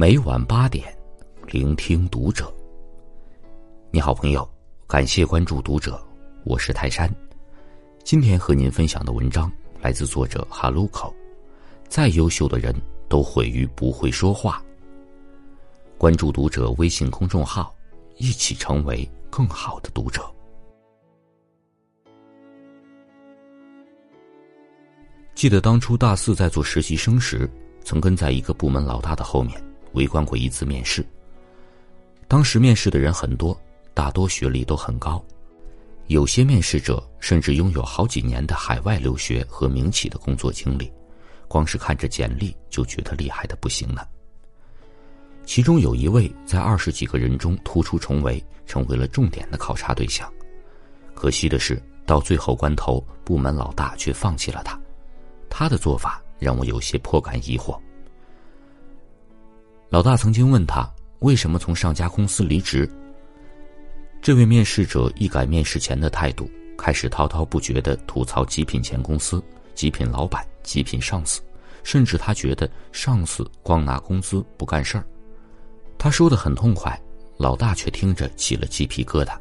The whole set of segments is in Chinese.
每晚八点，聆听读者。你好，朋友，感谢关注读者，我是泰山。今天和您分享的文章来自作者哈鲁口。再优秀的人都毁于不会说话。关注读者微信公众号，一起成为更好的读者。记得当初大四在做实习生时，曾跟在一个部门老大的后面。围观过一次面试。当时面试的人很多，大多学历都很高，有些面试者甚至拥有好几年的海外留学和名企的工作经历，光是看着简历就觉得厉害的不行了。其中有一位在二十几个人中突出重围，成为了重点的考察对象。可惜的是，到最后关头，部门老大却放弃了他。他的做法让我有些颇感疑惑。老大曾经问他为什么从上家公司离职。这位面试者一改面试前的态度，开始滔滔不绝的吐槽极品前公司、极品老板、极品上司，甚至他觉得上司光拿工资不干事儿。他说的很痛快，老大却听着起了鸡皮疙瘩。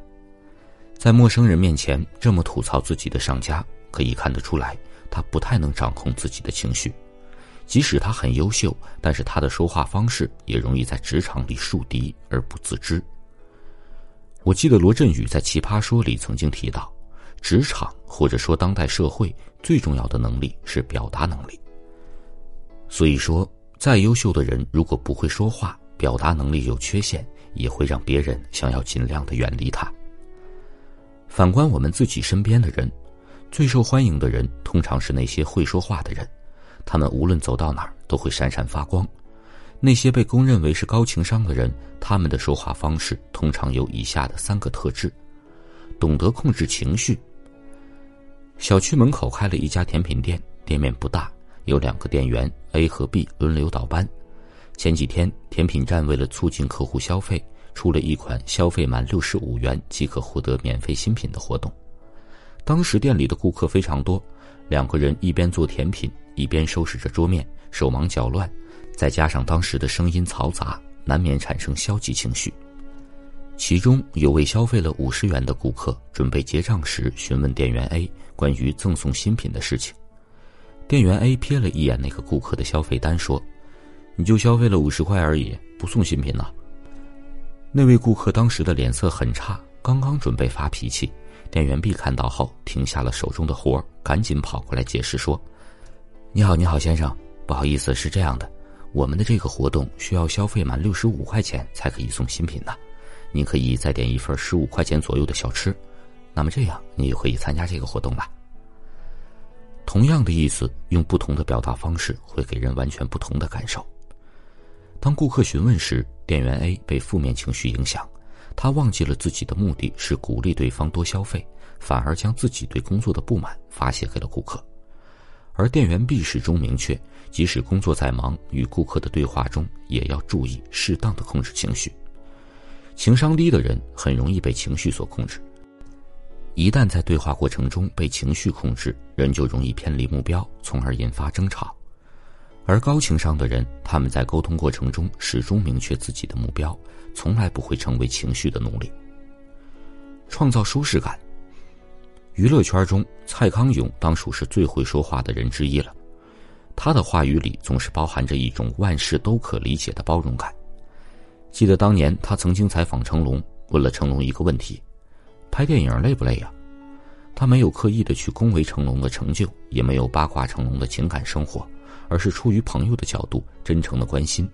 在陌生人面前这么吐槽自己的上家，可以看得出来，他不太能掌控自己的情绪。即使他很优秀，但是他的说话方式也容易在职场里树敌而不自知。我记得罗振宇在《奇葩说》里曾经提到，职场或者说当代社会最重要的能力是表达能力。所以说，再优秀的人如果不会说话，表达能力有缺陷，也会让别人想要尽量的远离他。反观我们自己身边的人，最受欢迎的人通常是那些会说话的人。他们无论走到哪儿都会闪闪发光。那些被公认为是高情商的人，他们的说话方式通常有以下的三个特质：懂得控制情绪。小区门口开了一家甜品店，店面不大，有两个店员 A 和 B 轮流倒班。前几天，甜品站为了促进客户消费，出了一款消费满六十五元即可获得免费新品的活动。当时店里的顾客非常多，两个人一边做甜品。一边收拾着桌面，手忙脚乱，再加上当时的声音嘈杂，难免产生消极情绪。其中有位消费了五十元的顾客，准备结账时询问店员 A 关于赠送新品的事情。店员 A 瞥了一眼那个顾客的消费单，说：“你就消费了五十块而已，不送新品呢。”那位顾客当时的脸色很差，刚刚准备发脾气，店员 B 看到后停下了手中的活赶紧跑过来解释说。你好，你好，先生，不好意思，是这样的，我们的这个活动需要消费满六十五块钱才可以送新品的，您可以再点一份十五块钱左右的小吃，那么这样你就可以参加这个活动了。同样的意思，用不同的表达方式会给人完全不同的感受。当顾客询问时，店员 A 被负面情绪影响，他忘记了自己的目的是鼓励对方多消费，反而将自己对工作的不满发泄给了顾客。而店员 B 始终明确，即使工作再忙，与顾客的对话中也要注意适当的控制情绪。情商低的人很容易被情绪所控制，一旦在对话过程中被情绪控制，人就容易偏离目标，从而引发争吵。而高情商的人，他们在沟通过程中始终明确自己的目标，从来不会成为情绪的奴隶。创造舒适感。娱乐圈中，蔡康永当属是最会说话的人之一了。他的话语里总是包含着一种万事都可理解的包容感。记得当年他曾经采访成龙，问了成龙一个问题：“拍电影累不累呀？”他没有刻意的去恭维成龙的成就，也没有八卦成龙的情感生活，而是出于朋友的角度，真诚的关心。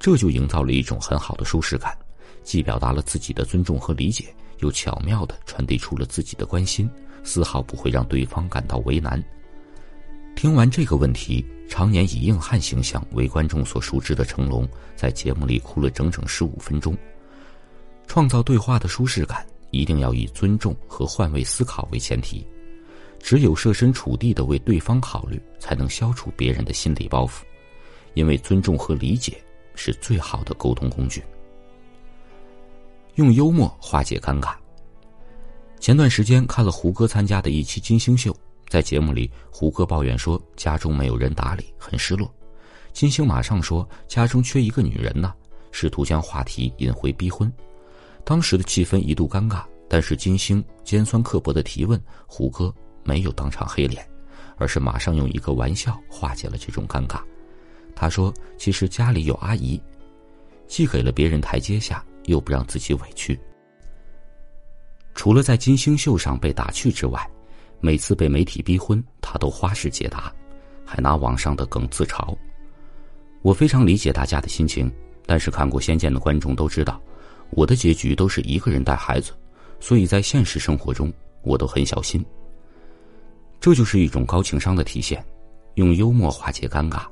这就营造了一种很好的舒适感，既表达了自己的尊重和理解。又巧妙的传递出了自己的关心，丝毫不会让对方感到为难。听完这个问题，常年以硬汉形象为观众所熟知的成龙，在节目里哭了整整十五分钟。创造对话的舒适感，一定要以尊重和换位思考为前提，只有设身处地的为对方考虑，才能消除别人的心理包袱。因为尊重和理解是最好的沟通工具。用幽默化解尴尬。前段时间看了胡歌参加的一期金星秀，在节目里，胡歌抱怨说家中没有人打理，很失落。金星马上说家中缺一个女人呢，试图将话题引回逼婚。当时的气氛一度尴尬，但是金星尖酸刻薄的提问，胡歌没有当场黑脸，而是马上用一个玩笑化解了这种尴尬。他说：“其实家里有阿姨。”既给了别人台阶下，又不让自己委屈。除了在金星秀上被打趣之外，每次被媒体逼婚，他都花式解答，还拿网上的梗自嘲。我非常理解大家的心情，但是看过《仙剑》的观众都知道，我的结局都是一个人带孩子，所以在现实生活中我都很小心。这就是一种高情商的体现，用幽默化解尴尬。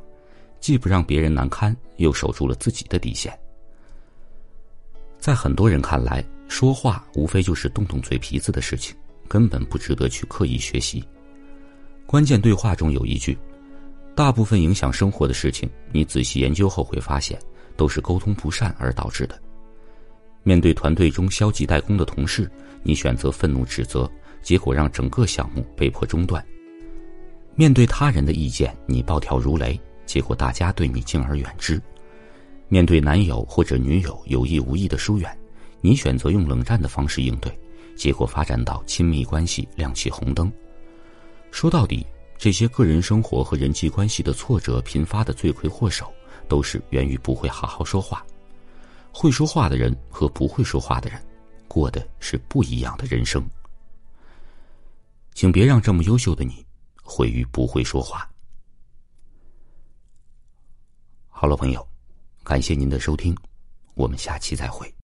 既不让别人难堪，又守住了自己的底线。在很多人看来，说话无非就是动动嘴皮子的事情，根本不值得去刻意学习。关键对话中有一句：“大部分影响生活的事情，你仔细研究后会发现，都是沟通不善而导致的。”面对团队中消极怠工的同事，你选择愤怒指责，结果让整个项目被迫中断；面对他人的意见，你暴跳如雷。结果大家对你敬而远之，面对男友或者女友有意无意的疏远，你选择用冷战的方式应对，结果发展到亲密关系亮起红灯。说到底，这些个人生活和人际关系的挫折频发的罪魁祸首，都是源于不会好好说话。会说话的人和不会说话的人，过的是不一样的人生。请别让这么优秀的你，毁于不会说话。好了，朋友，感谢您的收听，我们下期再会。